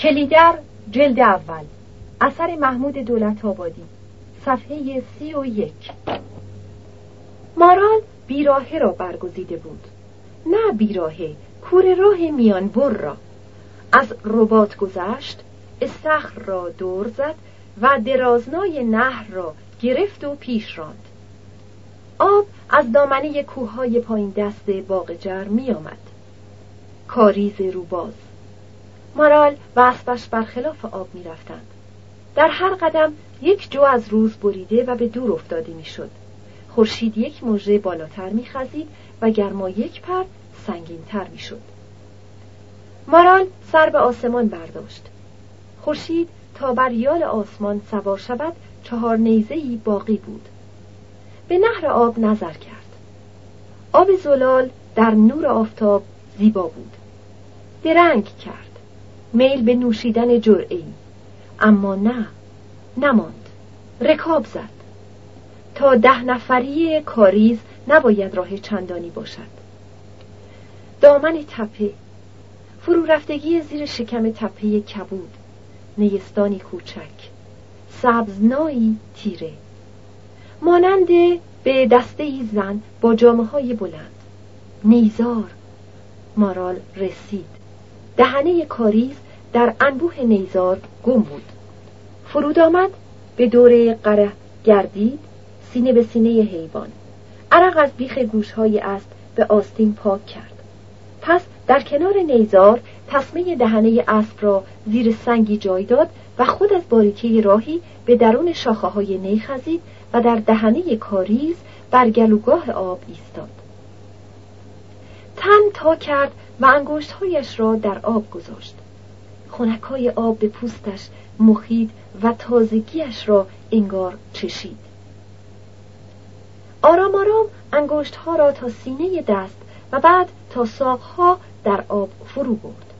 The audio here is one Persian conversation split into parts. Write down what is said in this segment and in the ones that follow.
کلیدر جلد اول. اثر محمود دولت آبادی. صفحه سی و یک. مارال بیراهه را برگزیده بود. نه بیراهه کور راه میانبر را. از ربات گذشت استخر را دور زد و درازنای نهر را گرفت و پیش راند. آب از دامنه کوههای پایین دست باغجر می آمد. کاریز روباز. مارال و اسبش برخلاف آب می رفتند. در هر قدم یک جو از روز بریده و به دور افتاده می شد. خورشید یک موجه بالاتر می خزید و گرما یک پر می شد. مارال سر به آسمان برداشت. خورشید تا بر یال آسمان سوار شود چهار نیزهی باقی بود. به نهر آب نظر کرد. آب زلال در نور آفتاب زیبا بود. درنگ کرد. میل به نوشیدن جرعی. اما نه نماند. رکاب زد. تا ده نفری کاریز نباید راه چندانی باشد. دامن تپه. فرو رفتگی زیر شکم تپه کبود. نیستانی کوچک. سبزنایی تیره. مانند به دسته ای زن با جامعه های بلند. نیزار. مارال رسید. دهنه کاریز در انبوه نیزار گم بود. فرود آمد به دوره قره گردید سینه به سینه حیوان. عرق از بیخ گوشهای اسب به آستین پاک کرد. پس در کنار نیزار تصمه دهنه اسب را زیر سنگی جای داد و خود از باریکه راهی به درون شاخه های نی خزید و در دهنه کاریز بر گلوگاه آب ایستاد. تن تا کرد و انگشتهایش را در آب گذاشت. خونکای آب به پوستش مخید و تازگیش را انگار چشید. آرام آرام انگشت ها را تا سینه دست و بعد تا ساقها در آب فرو برد.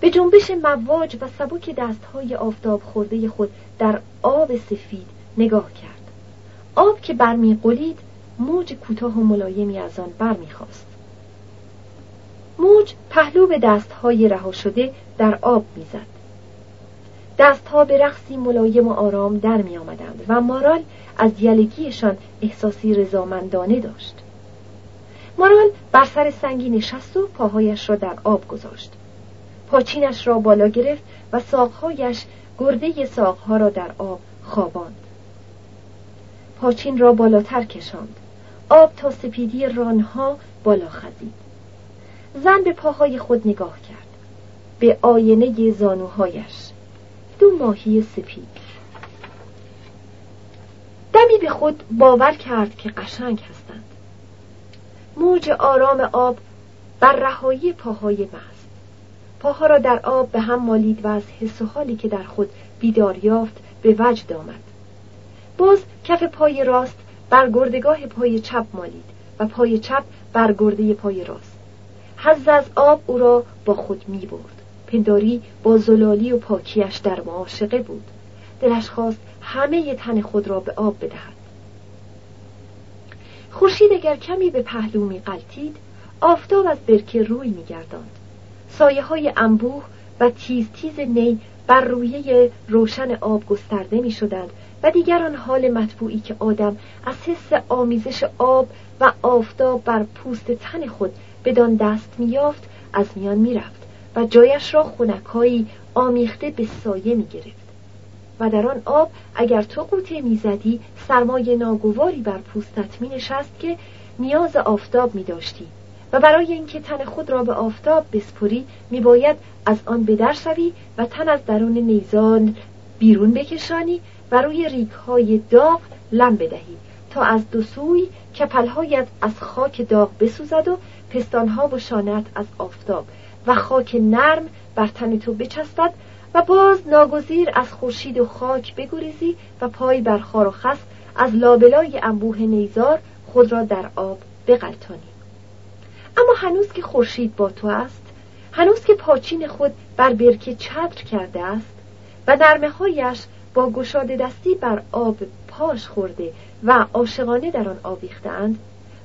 به جنبش مواج و سبک های آفتاب خورده خود در آب سفید نگاه کرد. آب که قلید موج کوتاه و ملایمی از آن برمیخواست موج پهلو به دستهای رها شده در آب می‌زد. دستها به رقصی ملایم و آرام در می آمدند و مارال از یلگیشان احساسی رضامندانه داشت. مارال بر سر سنگی نشست و پاهایش را در آب گذاشت. پاچینش را بالا گرفت و ساقهایش گرده ساقها را در آب خواباند. پاچین را بالاتر کشاند. آب تا سپیدی رانها بالا خزید. زن به پاهای خود نگاه کرد. به آینه زانوهایش. دو ماهی سپید. دمی به خود باور کرد که قشنگ هستند. موج آرام آب بر رهایی پاهای محض پاها را در آب به هم مالید و از حس و حالی که در خود بیدار یافت به وجد آمد. باز کف پای راست بر گردگاه پای چپ مالید و پای چپ بر گرده پای راست. حز از آب او را با خود می برد. پنداری با زلالی و پاکیش در معاشقه بود. دلش خواست همه تن خود را به آب بدهد. خورشید اگر کمی به پهلو می قلتید آفتاب از برکه روی می گرداند. سایه های انبوه و تیز تیز نی بر رویه روشن آب گسترده می شدند و دیگر آن حال مطبوعی که آدم از حس آمیزش آب و آفتاب بر پوست تن خود بدان دست میافت از میان می‌رفت و جایش را خونکایی آمیخته به سایه می گرفت. و در آن آب اگر تو قوطه می‌زدی سرمایه ناگواری بر پوستت می نشست که نیاز آفتاب می داشتی و برای اینکه تن خود را به آفتاب بسپری می باید از آن بدر شوی و تن از درون نیزان بیرون بکشانی و روی ریک های داغ لم بدهی تا از دو سوی کپلهایت از خاک داغ بسوزد و پستانها و شانت از آفتاب و خاک نرم بر تن تو بچسبد و باز ناگزیر از خورشید و خاک بگریزی و پای بر خار و خس از لابلای انبوه نیزار خود را در آب بغلطانی اما هنوز که خورشید با تو است هنوز که پاچین خود بر برکه چتر کرده است و نرمه هایش با گشاده دستی بر آب پاش خورده و عاشقانه در آن آویختند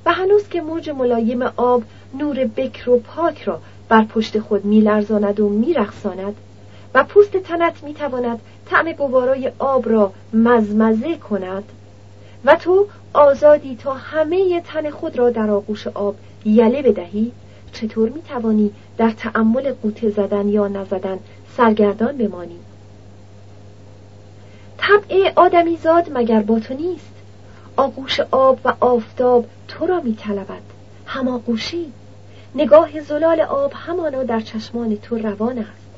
و هنوز که موج ملایم آب نور بکر و پاک را بر پشت خود میلرزاند و میرخساند و پوست تنت می تواند طعم گوارای آب را مزمزه کند. و تو آزادی تا همه تن خود را در آغوش آب یله بدهی. چطور می توانی در تعمل قوطه زدن یا نزدن سرگردان بمانی؟ طبع آدمیزاد مگر با تو نیست؟ آغوش آب و آفتاب تو را می طلبد هماغوشی نگاه زلال آب همانا در چشمان تو روان است.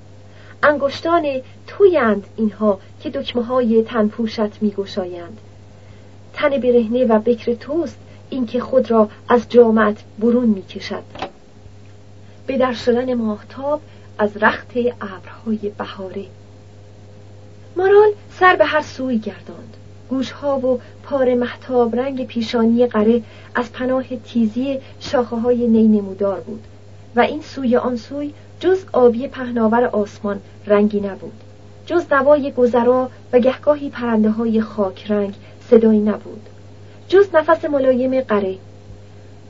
انگشتان تویند اینها که دکمه های تنپوشت می گوشایند تن برهنه و بکر توست اینکه خود را از جامعت برون می کشد به در شدن ماهتاب از رخت ابرهای بهاره. مارال سر به هر سوی گرداند. گوشها و پار محتاب رنگ پیشانی قره از پناه تیزی شاخه های نی نمودار بود و این سوی آن سوی جز آبی پهناور آسمان رنگی نبود جز دوای گذرا و گهگاهی پرنده های خاک رنگ صدایی نبود جز نفس ملایم قره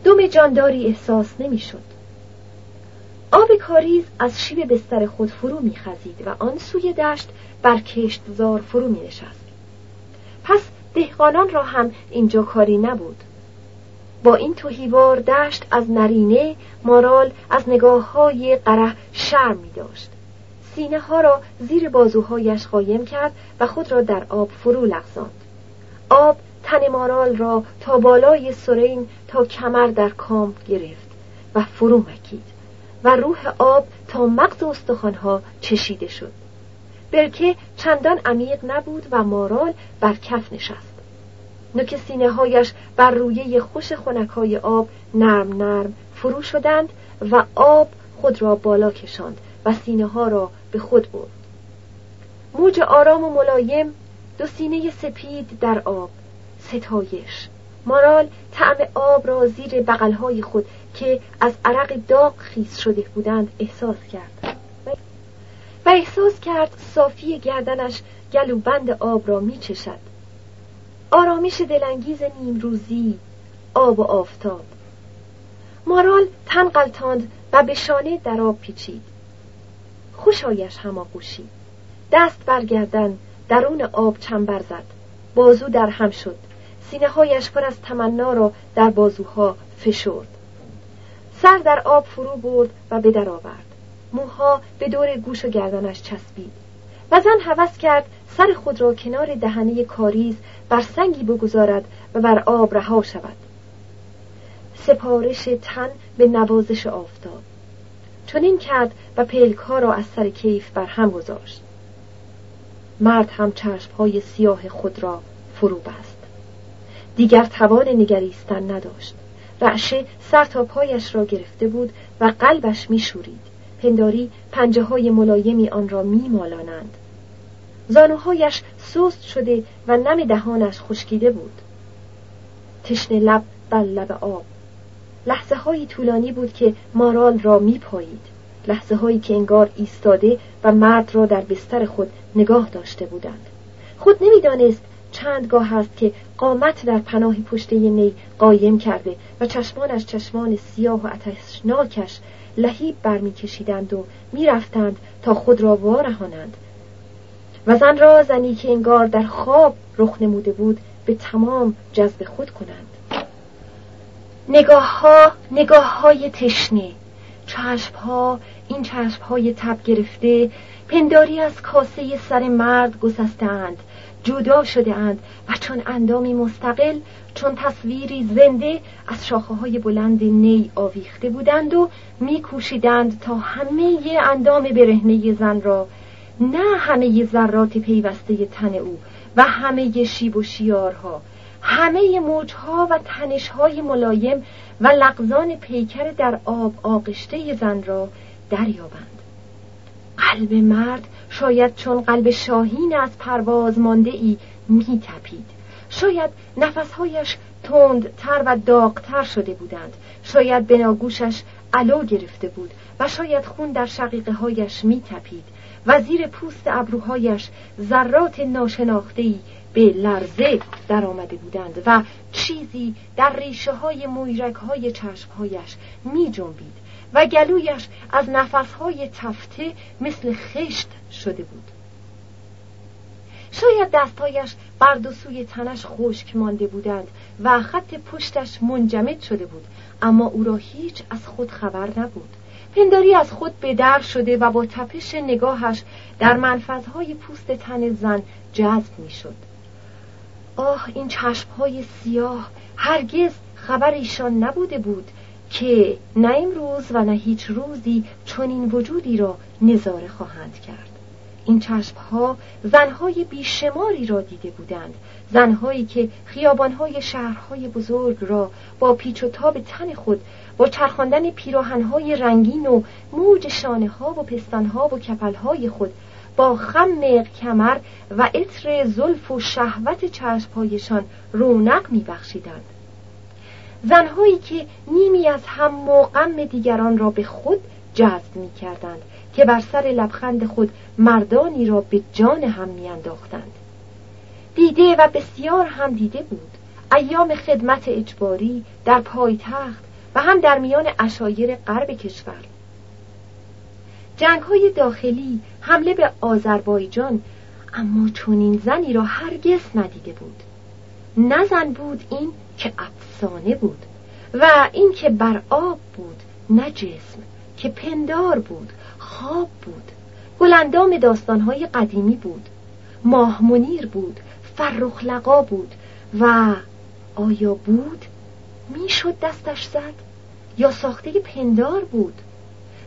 دم جانداری احساس نمی‌شد. آب کاریز از شیب بستر خود فرو میخزید و آن سوی دشت بر کشتزار فرو می نشست. پس دهقانان را هم اینجا کاری نبود. با این توهیوار دشت از نرینه مارال از نگاه های قره شرم می داشت سینه ها را زیر بازوهایش قایم کرد و خود را در آب فرو لغزاند. آب تن مارال را تا بالای سرین تا کمر در کام گرفت و فرو مکید و روح آب تا مغز استخوانها چشیده شد. برکه چندان عمیق نبود و مارال بر کف نشست. نوک سینه هایش بر رویه خوش خونکای آب نرم نرم فرو شدند و آب خود را بالا کشاند و سینه ها را به خود برد. موج آرام و ملایم دو سینه سپید در آب ستایش. مارال طعم آب را زیر بغلهای خود که از عرق داغ خیز شده بودند احساس کرد. و احساس کرد صافی گردنش گلوبند آب را می چشد. آرامش دلانگیز نیمروزی آب و آفتاب. مارال تن قلتاند و به شانه در آب پیچید. خوشایش هماغوشی دست برگردن درون آب چنبر زد. بازو در هم شد. سینه هایش پر از تمنا را در بازوها فشرد. سر در آب فرو برد و به در آورد. موها به دور گوش و گردنش چسبید و زن حوض کرد سر خود را کنار دهنه کاریز بر سنگی بگذارد و بر آب رها شود. سپارش تن به نوازش آفتاب. چنین کرد و پلک ها را از سر کیف بر هم گذاشت. مرد هم چشم های سیاه خود را فرو بست. دیگر توان نگریستن نداشت. رعشه سر تا پایش را گرفته بود و قلبش میشورید. پنداری پنجه های ملایمی آن را می مالانند. زانوهایش سست شده و نم دهانش خشکیده بود. تشن لب بر لب آب. لحظه های طولانی بود که مارال را می پایید لحظه هایی که انگار ایستاده و مرد را در بستر خود نگاه داشته بودند. خود نمی‌دانست چند گاه است که قامت در پناه پشته نی قایم کرده و چشمانش چشمان سیاه و اتشناکش لحیب برمیکشیدند و می‌رفتند تا خود را وارهانند. و زن را زنی که انگار در خواب رخ نموده بود به تمام جذب خود کنند. نگاه ها نگاه های تشنه. چشم ها این چشم های تب گرفته پنداری از کاسه سر مرد گسستند جدا شده اند و چون اندامی مستقل چون تصویری زنده از شاخه های بلند نی آویخته بودند و میکوشیدند تا همه اندام برهنه زن را نه همه ذرات پیوسته تن او و همه شیب و شیارها همه موجها و تنشهای ملایم و لغزان پیکر در آب آغشته زن را دریابند. قلب مرد شاید چون قلب شاهین از پرواز مانده ای می تپید شاید نفسهایش تر و داغتر شده بودند. شاید بناگوشش علو گرفته بود و شاید خون در شقیقه هایش می تپید و زیر پوست ابروهایش ذرات ناشناختهی به لرزه در آمده بودند و چیزی در ریشه های مویرک های چشمهایش می جنبید و گلویش از نفسهای تفته مثل خشت شده بود شاید دستهایش بر دو سوی تنش خشک مانده بودند و خط پشتش منجمد شده بود اما او را هیچ از خود خبر نبود پنداری از خود به در شده و با تپش نگاهش در منفذهای پوست تن زن جذب می‌شد. آه این چشمهای سیاه هرگز خبر ایشان نبوده بود که نه امروز و نه هیچ روزی چنین وجودی را نظاره خواهند کرد. این چشمها زنهای بیشماری را دیده بودند. زنهایی که خیابانهای شهرهای بزرگ را با پیچ و تاب تن خود با چرخاندن پیراهنهای رنگین و موج شانه ها و پستان ها و کپل های خود با خم کمر و عطر زلف و شهوت چشمهایشان رونق میبخشیدند. زنهایی که نیمی از هم و غم دیگران را به خود جذب می کردند که بر سر لبخند خود مردانی را به جان هم میانداختند. دیده و بسیار هم دیده بود. ایام خدمت اجباری در پایتخت و هم در میان اشایر غرب کشور. جنگ های داخلی حمله به آذربایجان اما چنین زنی را هرگز ندیده بود. نه زن بود این که افسانه بود و این که بر آب بود نه جسم که پندار بود خواب بود گلندام داستانهای قدیمی بود ماه منیر بود فرخلقا بود و آیا بود؟ می‌شد دستش زد یا ساخته پندار بود؟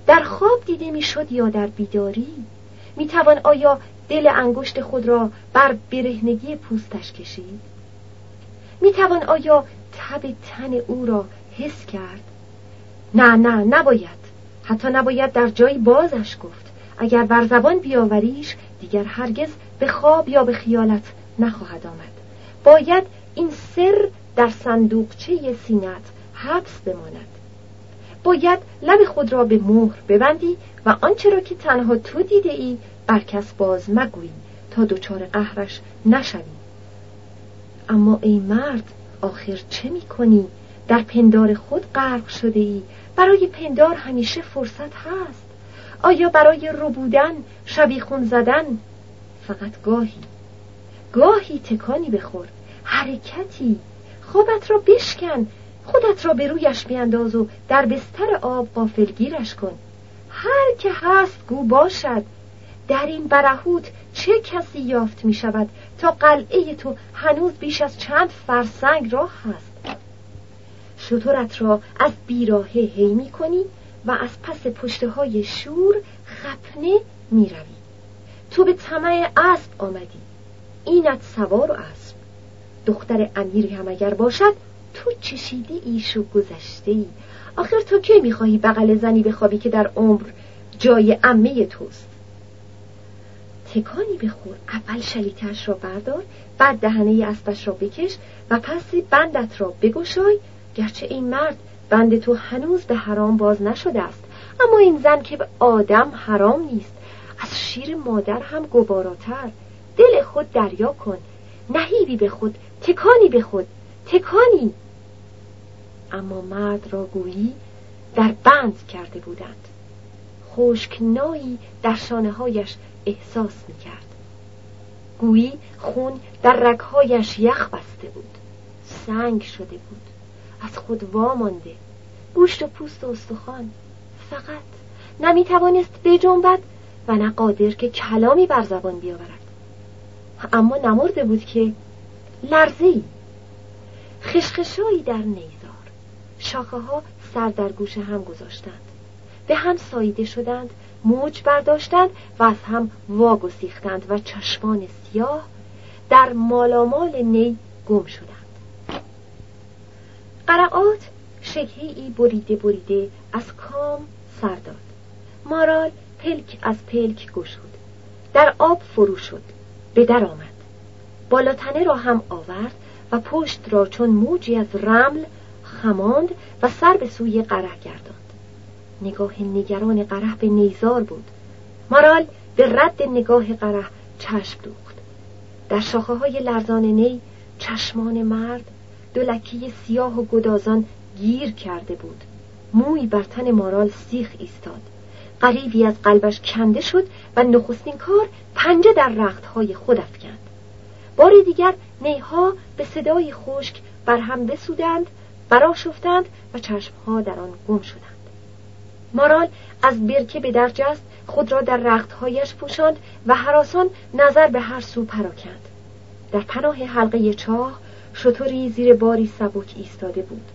در خواب دیده می‌شد یا در بیداری؟ می‌توان آیا دل انگشت خود را بر برهنگی پوستش کشید؟ می‌توان آیا تب تن او را حس کرد؟ نه نه نباید. حتی نباید در جایی بازش گفت. اگر بر زبان بیاوریش دیگر هرگز به خواب یا به خیالت نخواهد آمد. باید این سر در صندوقچه سینت حبس بماند. باید لب خود را به مهر ببندی و آنچه را که تنها تو دیده ای بر کس باز مگویی تا دچار قهرش نشوی. اما ای مرد آخر چه می کنی؟ در پندار خود غرق شده ای برای پندار همیشه فرصت هست. آیا برای ربودن شبیخون زدن؟ فقط گاهی. گاهی تکانی بخور. حرکتی. خوابت را بشکن. خودت را به رویش بیانداز و در بستر آب قافلگیرش کن. هر که هست گو باشد. در این برهوت چه کسی یافت می شود تا قلعه تو هنوز بیش از چند فرسنگ راه هست. شطورت را از بیراهه هی می کنی و از پس پشته های شور خپنه می روی. تو به طمع اسب آمدی. اینت سوار و اسب. دختر امیری هم اگر باشد تو چشیدی ایش و گذشته ای آخر تو کی می‌خواهی بغل زنی بخوابی که در عمر جای امه توست؟ تکانی بخور. اول شلیتش را بردار بعد دهنه اسبش را بکش و پس بندت را بگشای گرچه این مرد بند تو هنوز به حرام باز نشده است. اما این زن که به آدم حرام نیست. از شیر مادر هم گواراتر. دل خود دریا کن. نهیبی به خود. تکانی به خود. تکانی. اما مرد را گویی در بند کرده بودند. خشکنایی در شانه هایش احساس می کرد گویی خون در رگهایش یخ بسته بود. سنگ شده بود. از خود وامانده گوشت و پوست و استخوان. فقط نمی توانست بجنبد و نه قادر که کلامی بر زبان بیاورد. اما نمرده بود که لرزی خشخشایی در نیزار شاخه ها سر در گوش هم گذاشتند. به هم ساییده شدند موج برداشتند و از هم واگسیختند و چشمان سیاه در مالامال نی گم شدند. قرعات ای بریده بریده از کام سر داد. مارال پلک از پلک گشود. در آب فرو شد. به در آمد. بالاتنه را هم آورد و پشت را چون موجی از رمل خماند و سر به سوی قره گرداند. نگاه نگران قره به نیزار بود. مارال به رد نگاه قره چشم دوخت. در شاخه های لرزان نی چشمان مرد دو سیاه و گدازان گیر کرده بود. موی بر تن مارال سیخ ایستاد. قریبی از قلبش کنده شد و نخستین کار پنجه در رختهای خود افکند. بار دیگر نیها به صدای خشک بر هم بسودند براشفتند و چشمها در آن گم شدند. مارال از برکه به درج است خود را در رختهایش پوشاند و حراسان نظر به هر سو پراکند. در پناه حلقه چاه شطوری زیر باری سبک ایستاده بود.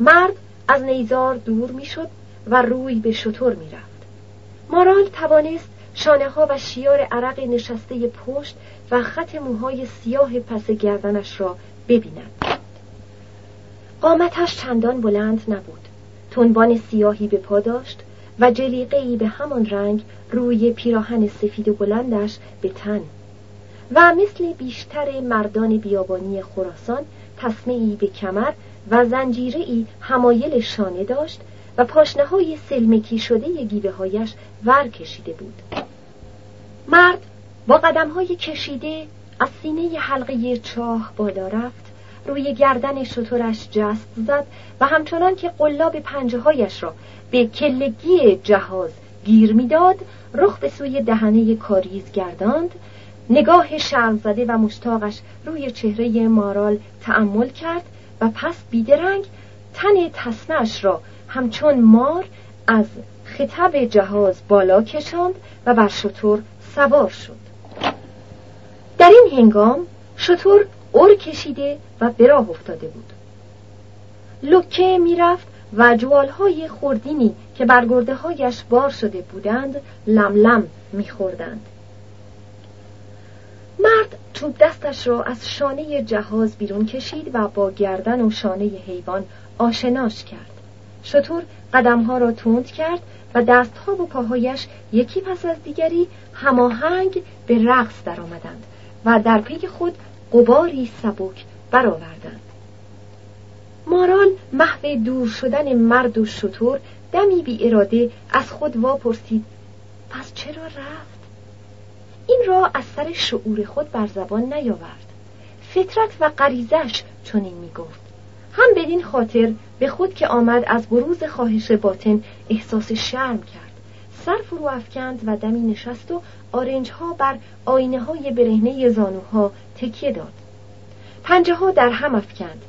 مرد از نیزار دور می‌شد و روی به شطور می‌رفت. مارال توانست شانه ها و شیار عرق نشسته پشت و خط موهای سیاه پس گردنش را ببیند. قامتش چندان بلند نبود. تنبان سیاهی به پا داشت و جلیقهای به همان رنگ روی پیراهن سفید و بلندش به تن و مثل بیشتر مردان بیابانی خراسان تصمیعی به کمر و زنجیری همایل شانه داشت و پاشنه های سلمکی شده گیوه هایش ور کشیده بود. مرد با قدم های کشیده از سینه حلقه چاه بالا رفت روی گردن شطورش جست زد و همچنان که قلاب پنجه هایش را به کلگی جهاز گیر می‌داد رخ به سوی دهنه کاریز گرداند نگاه شرم زده و مشتاقش روی چهره مارال تأمل کرد و پس بیدرنگ تن تصمش را همچون مار از خطب جهاز بالا کشاند و بر شطور سوار شد. در این هنگام شطور اور کشیده و به راه افتاده بود. لکه می‌رفت و جوالهای خوردینی که هایش بار شده بودند لم میخوردند. مرد چوب دستش را از شانه جهاز بیرون کشید و با گردن و شانه حیوان آشناش کرد. شطور قدمها را تند کرد و دستها و پاهایش یکی پس از دیگری هماهنگ به رقص درآمدند و در پی خود قباری سبک برآوردند. مارال محو دور شدن مرد و شطور دمی بی اراده از خود واپرسید پس چرا رفت؟ این را از سر شعور خود بر زبان نیاورد. فطرت و غریزش چنین می‌گفت. هم بدین خاطر به خود که آمد از بروز خواهش باطن احساس شرم کرد. سر فرو افکند و دمی نشست و آرنج ها بر آینه های برهنه زانوها تکیه داد. پنجه ها در هم افکند.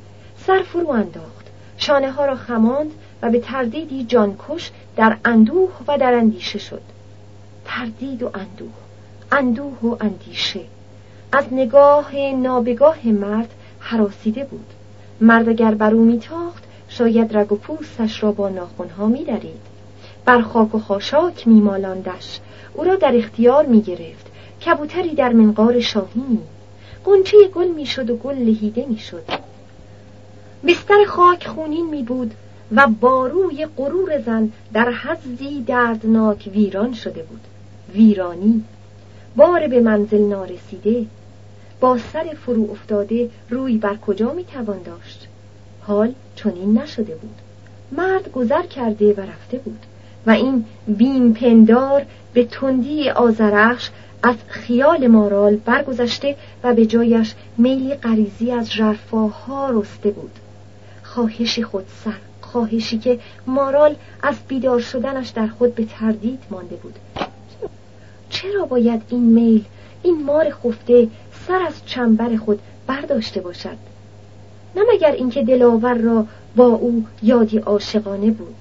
سر فرو انداخت. شانه ها را خماند و به تردیدی جانکش در اندوه و در اندیشه شد. تردید و اندوه. اندوه و اندیشه. از نگاه نابگاه مرد حراسیده بود. مرد اگر بر او میتاخت شاید رگ و پوستش را با ناخونها میدرید. بر خاک و خاشاک میمالاندش. او را در اختیار می‌گرفت. کبوتری در منقار شاهینی قنچه گل می‌شد و گل لهیده می‌شد. بستر خاک خونین می بود و باروی غرور زن در حزی دردناک ویران شده بود. ویرانی بار به منزل نارسیده با سر فرو افتاده روی بر کجا می توان داشت؟ حال چنین نشده بود. مرد گذر کرده و رفته بود و این بین پندار به تندی آزرخش از خیال مارال برگذشته و به جایش میلی غریزی از ژرفاها رسته بود. خواهشی خودسر خواهشی که مارال از بیدار شدنش در خود به تردید مانده بود. چرا باید این میل این مار خفته سر از چنبر خود برداشته باشد؟ نه مگر اینکه دلاور را با او یادی عاشقانه بود.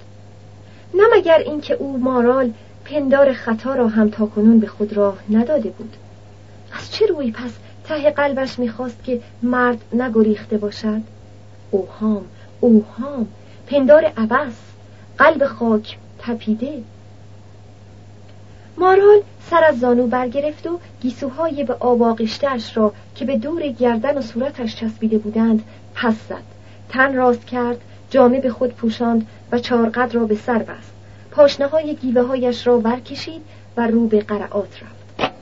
نه مگر اینکه او مارال پندار خطا را هم تاکنون به خود راه نداده بود. از چه روی پس ته قلبش می‌خواست که مرد نگریخته باشد؟ اوهام اوهام پندار عبس قلب خاک تپیده. مارال سر از زانو برگرفت و گیسوهای به آواغشتش را که به دور گردن و صورتش چسبیده بودند پس زد. تن راست کرد جامه به خود پوشاند و چارقد را به سر بست. پاشنه های گیوه هایش را ورکشید و رو به قرعات رفت.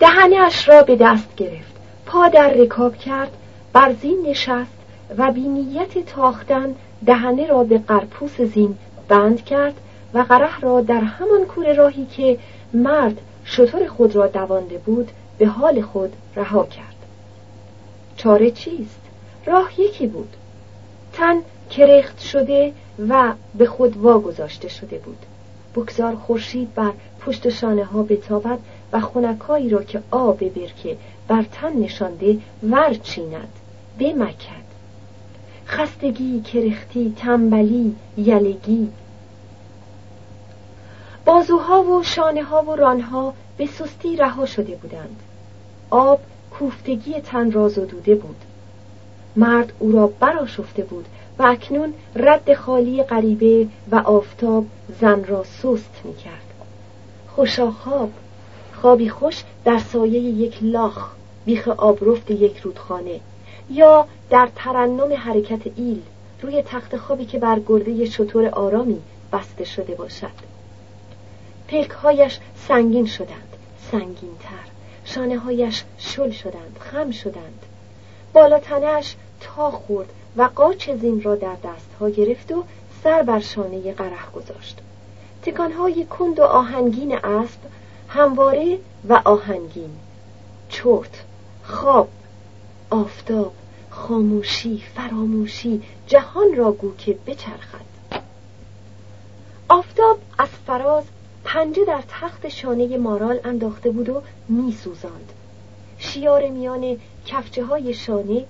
دهنش را به دست گرفت. پا در رکاب کرد بر زین نشست و بینیت تاختن دهنه را به قرپوس زین بند کرد و قره را در همان کوره راهی که مرد شطور خود را دوانده بود به حال خود رها کرد. چاره چیست؟ راه یکی بود. تن کرخت شده و به خود واگذاشته شده بود. بگذار خورشید بر پشت شانه ها بتابد و خونکایی را که آب برکه بر تن نشانده ورچیند بمکد. خستگی کرختی تنبلی یلگی. بازوها و شانه ها و رانها به سستی رها شده بودند. آب کوفتگی تن را زدوده بود. مرد او را براشفته بود و اکنون رد خالی غریبه و آفتاب زن را سست می کرد خوشا خواب خوابی خوش در سایه یک لاخ بیخ آبرفت یک رودخانه یا در ترنم حرکت ایل روی تخت خوابی که بر گرده شطور آرامی بسته شده باشد. پلکهایش سنگین شدند سنگین تر شانه هایش شل شدند خم شدند. بالاتنش تا خورد و قاچ زین را در دستها گرفت و سر بر شانه قره گذاشت. تکانهای کند و آهنگین اسب همواره و آهنگین. چرت خواب آفتاب خاموشی فراموشی جهان را گو که بچرخد. آفتاب از فراز پنجه در تخت شانه مارال انداخته بود و میسوزاند. شیار میان کفچه های شانه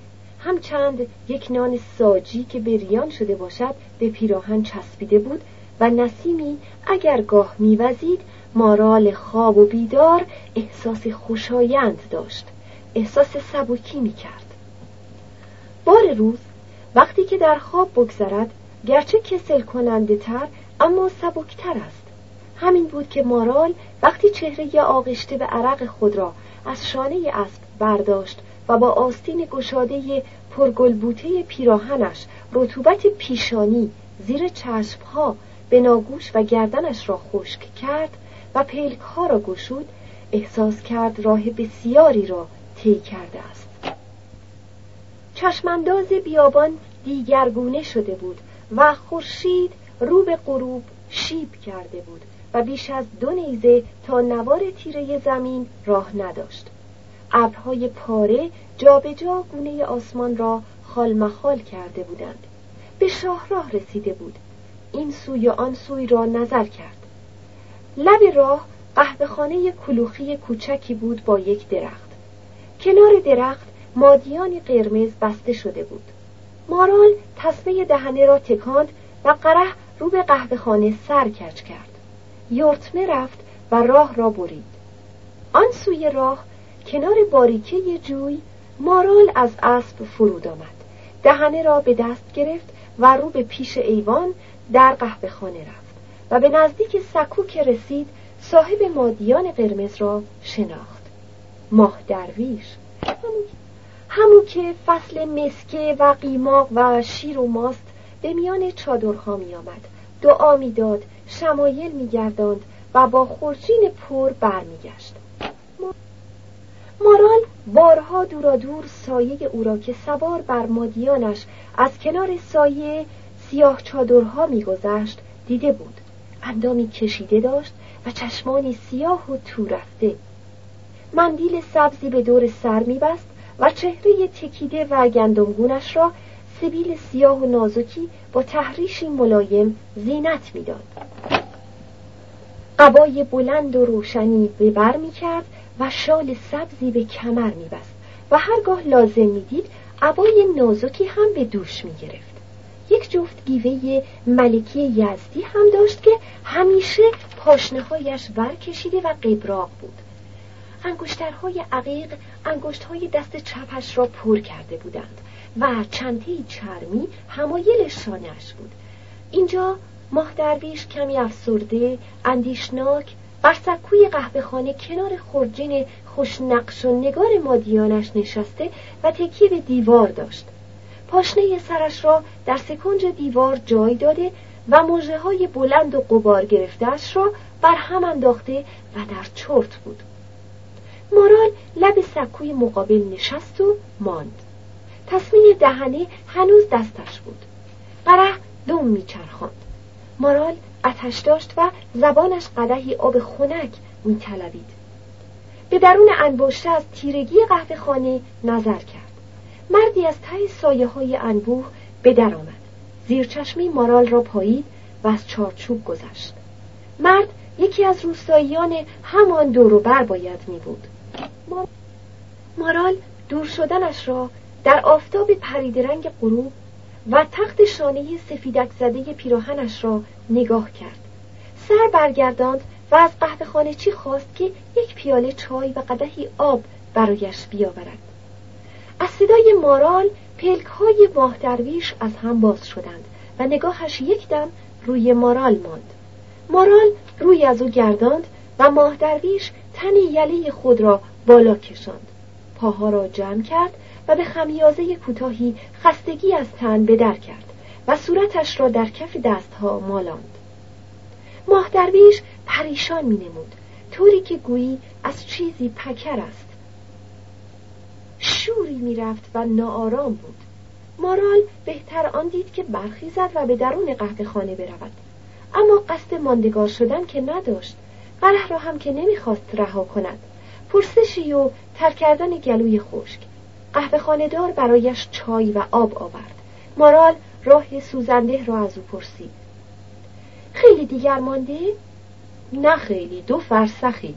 همچند یک نان ساجی که بریان شده باشد به پیراهن چسبیده بود و نسیمی اگر گاه میوزید مارال خواب و بیدار احساس خوشایند داشت. احساس سبکی می‌کرد. بار روز وقتی که در خواب بگذرد گرچه کسل کننده تر اما سبکتر است. همین بود که مارال وقتی چهره آغشته به عرق خود را از شانه اسب برداشت و با آستین گشاده پرگلبوته پیراهنش رطوبت پیشانی زیر چشمها به ناگوش و گردنش را خشک کرد و پلک ها را گشود احساس کرد راه بسیاری را طی کرده است. چشمانداز بیابان دیگرگونه شده بود و خورشید رو به غروب شیب کرده بود و بیش از دو نیزه تا نوار تیره زمین راه نداشت. ابرهای پاره جابجا جا گونه آسمان را خالمخال کرده بودند. به شاهراه رسیده بود. این سوی آن سوی را نظر کرد. لب راه قهوهخانه کلوخی کوچکی بود با یک درخت. کنار درخت مادیان قرمز بسته شده بود. مارال تصمه دهنه را تکاند و قره رو به قهوهخانه سر کج کرد. یورتمه رفت و راه را برید. آن سوی راه کنار باریکه جوی مارال از اسب فرود آمد. دهنه را به دست گرفت و رو به پیش ایوان در قهوه خانه رفت و به نزدیک سکو که رسید صاحب مادیان قرمز را شناخت. ماه درویش. همون که فصل مسکه و قیماق و شیر و ماست به میان چادرها می آمد دعا می‌داد شمایل میگرداند و با خورجین پر برمیگشت. مارال بارها دورا دور سایه او را که سوار بر مادیانش از کنار سایه سیاه چادرها میگذشت دیده بود. اندامی کشیده داشت و چشمانی سیاه و تو رفته. مندیل سبزی به دور سر میبست و چهره تکیده و گندمگونش را سبیل سیاه و نازکی با تحریشی ملایم زینت می‌داد. قبای بلند و روشنی به بر می کرد و شال سبزی به کمر می بست و هرگاه لازم می دید عبای نازکی هم به دوش می گرفت. یک جفت گیوه ملکی یزدی هم داشت که همیشه پاشنهایش ور کشیده و قبراق بود. انگشترهای عقیق انگشتهای دست چپش را پر کرده بودند و چندی چرمی همایل شانهش بود اینجا ماه درویش کمی افسرده اندیشناک بر سکوی قهوه خانه کنار خورجین خوشنقش و نگار مادیانش نشسته و تکیه به دیوار داشت. پاشنه سرش را در سکنج دیوار جای داده و موجه های بلند و قبار گرفتهش را بر هم انداخته و در چرت بود. مارال لب سکوی مقابل نشست و ماند. تصمیم دهنه هنوز دستش بود. قره دم میچرخاند. مارال اتش داشت و زبانش قدهی آب خنک میطلبید به درون انباشته از تیرگی قهوه خانه نظر کرد. مردی از ته سایه های انبوه به در آمد. زیرچشمی مارال را پایید و از چارچوب گذشت. مرد یکی از روستاییان همان دور بر باید می بود. مارال دور شدنش را در آفتاب پریدرنگ غروب و تخت شانه سفیدک زده پیراهنش را نگاه کرد. سر برگرداند و از قهوه چی خواست که یک پیاله چای و قدهی آب برایش بیاورد. از صدای مارال پلک های ماه درویش از هم باز شدند و نگاهش یک دم روی مارال ماند. مارال روی از او گرداند و ماه درویش تن یله خود را بالا کشاند. پاها را جمع کرد و به خمیازه کوتاهی خستگی از تن به در کرد و صورتش را در کف دستها مالاند. ماه درویش پریشان می نمود طوری که گویی از چیزی پکر است. شوری می‌رفت و ناآرام بود. مارال بهتر آن دید که برخیزد و به درون قهوه خانه برود. اما قصد ماندگار شدن که نداشت. قره را هم که نمی‌خواست رها کند. پرسشی و تر کردن گلوی خشک. قهوه خاندار برایش چای و آب آورد. مارال راه سوزنده را از او پرسید. خیلی دیگر مانده؟ نه خیلی دو فرسخی.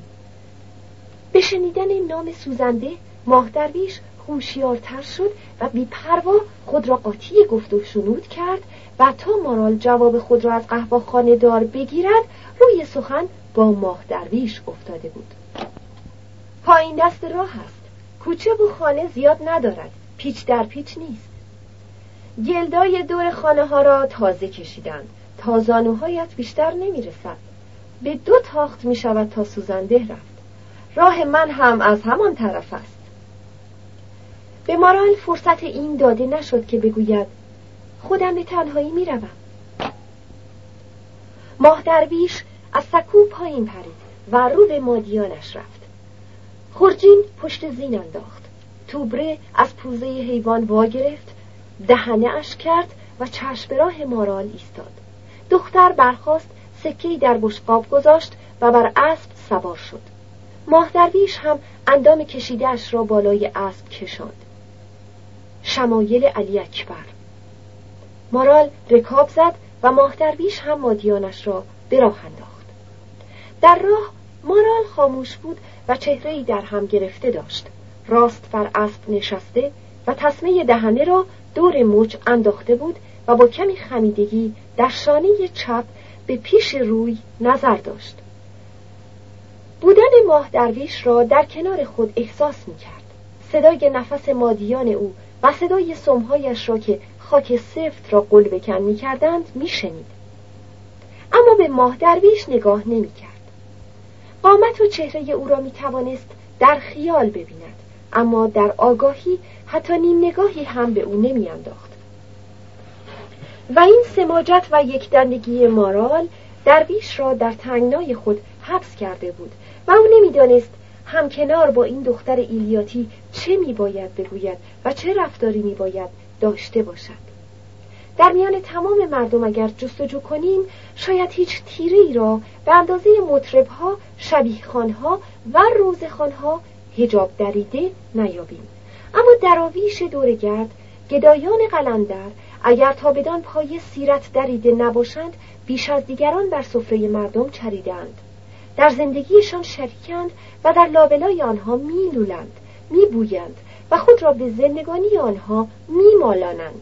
به شنیدن نام سوزنده ماه درویش هوشیارتر شد و بیپروا خود را قاطی گفت و شنود کرد و تا مارال جواب خود را از قهوه خانه دار بگیرد روی سخن با ماه درویش افتاده بود. پایین دست راه است. کوچه و خانه زیاد ندارد. پیچ در پیچ نیست. گلدای دور خانه ها را تازه کشیدند. تا زانوهایت بیشتر نمی رسد به دو تاخت می شود تا سوزنده رفت. راه من هم از همان طرف است. به مارال فرصت این داده نشد که بگوید خودم به تنهایی می روم. ماه درویش از سکو پایین پرید و رو به مادیانش رفت. خورجین پشت زین انداخت. توبره از پوزه حیوان وا گرفت دهنه اش کرد و چشم راه مارال ایستاد. دختر برخاست سکهای در بشقاب گذاشت و بر اسب سوار شد. ماه درویش هم اندام کشیدهاش را بالای اسب کشاند. شمایل علی اکبر. مارال رکاب زد و ماه درویش هم مادیانش را به راه انداخت. در راه مارال خاموش بود و چهره در هم گرفته داشت راست بر اسب نشسته و تصمه دهنه را دور مچ انداخته بود و با کمی خمیدگی در شانه چپ به پیش روی نظر داشت بودن ماه درویش را در کنار خود احساس می کرد صدای نفس مادیان او و صدای سمهایش را که خاک سفت را قل بکن می کردند می شنید. اما به ماه درویش نگاه نمی کرد. قامت و چهره او را می توانست در خیال ببیند اما در آگاهی حتی نیم نگاهی هم به او نمی انداخت. و این سماجت و یکدندگی مارال درویش را در تنگنای خود حبس کرده بود و او نمی‌دانست همکنار با این دختر ایلیاتی چه می باید بگوید و چه رفتاری می باید داشته باشد در میان تمام مردم اگر جستجو کنیم شاید هیچ تیره ای را به اندازه مطربها، شبیخانها و روزخانها هجاب دریده نیابیم. اما دراویش دورگرد گدایان قلندر اگر تا بدان پای سیرت دریده نباشند بیش از دیگران بر سفره مردم چریدند در زندگیشان شریکند و در لابلای آنها میلولند میبویند و خود را به زندگانی آنها میمالانند.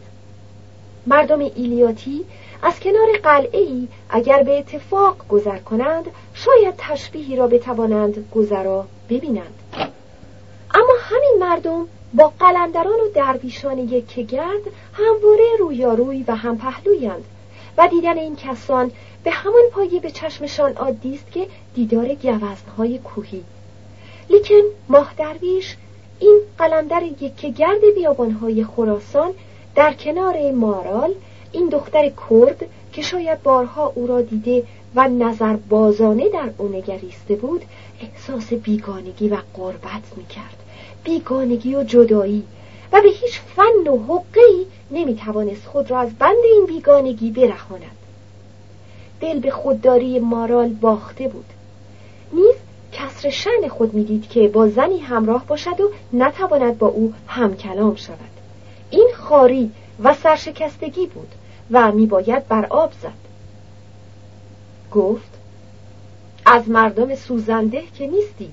مردم ایلیاتی از کنار قلعه ای اگر به اتفاق گذر کنند شاید تشبیهی را بتوانند گذرا ببینند. اما همین مردم با قلندران و درویشان گرد همواره رویاروی و هم پهلویند و دیدن این کسان به همان پایه به چشمشان عادی است که دیدار گوزنهای کوهی. لیکن ماه درویش این قلندر گرد بیابانهای خراسان در کنار مارال این دختر کرد که شاید بارها او را دیده و نظر بازانه در او نگریسته بود احساس بیگانگی و قربت می‌کرد. بیگانگی و جدایی. و به هیچ فن و حقی نمی‌توانست خود را از بند این بیگانگی برهاند. دل به خودداری مارال باخته بود. نیز کسر شن خود می‌دید که با زنی همراه باشد و نتواند با او هم کلام شود. خاری و سرشکستگی بود و میباید بر آب زد. گفت از مردم سوزنده که نیستی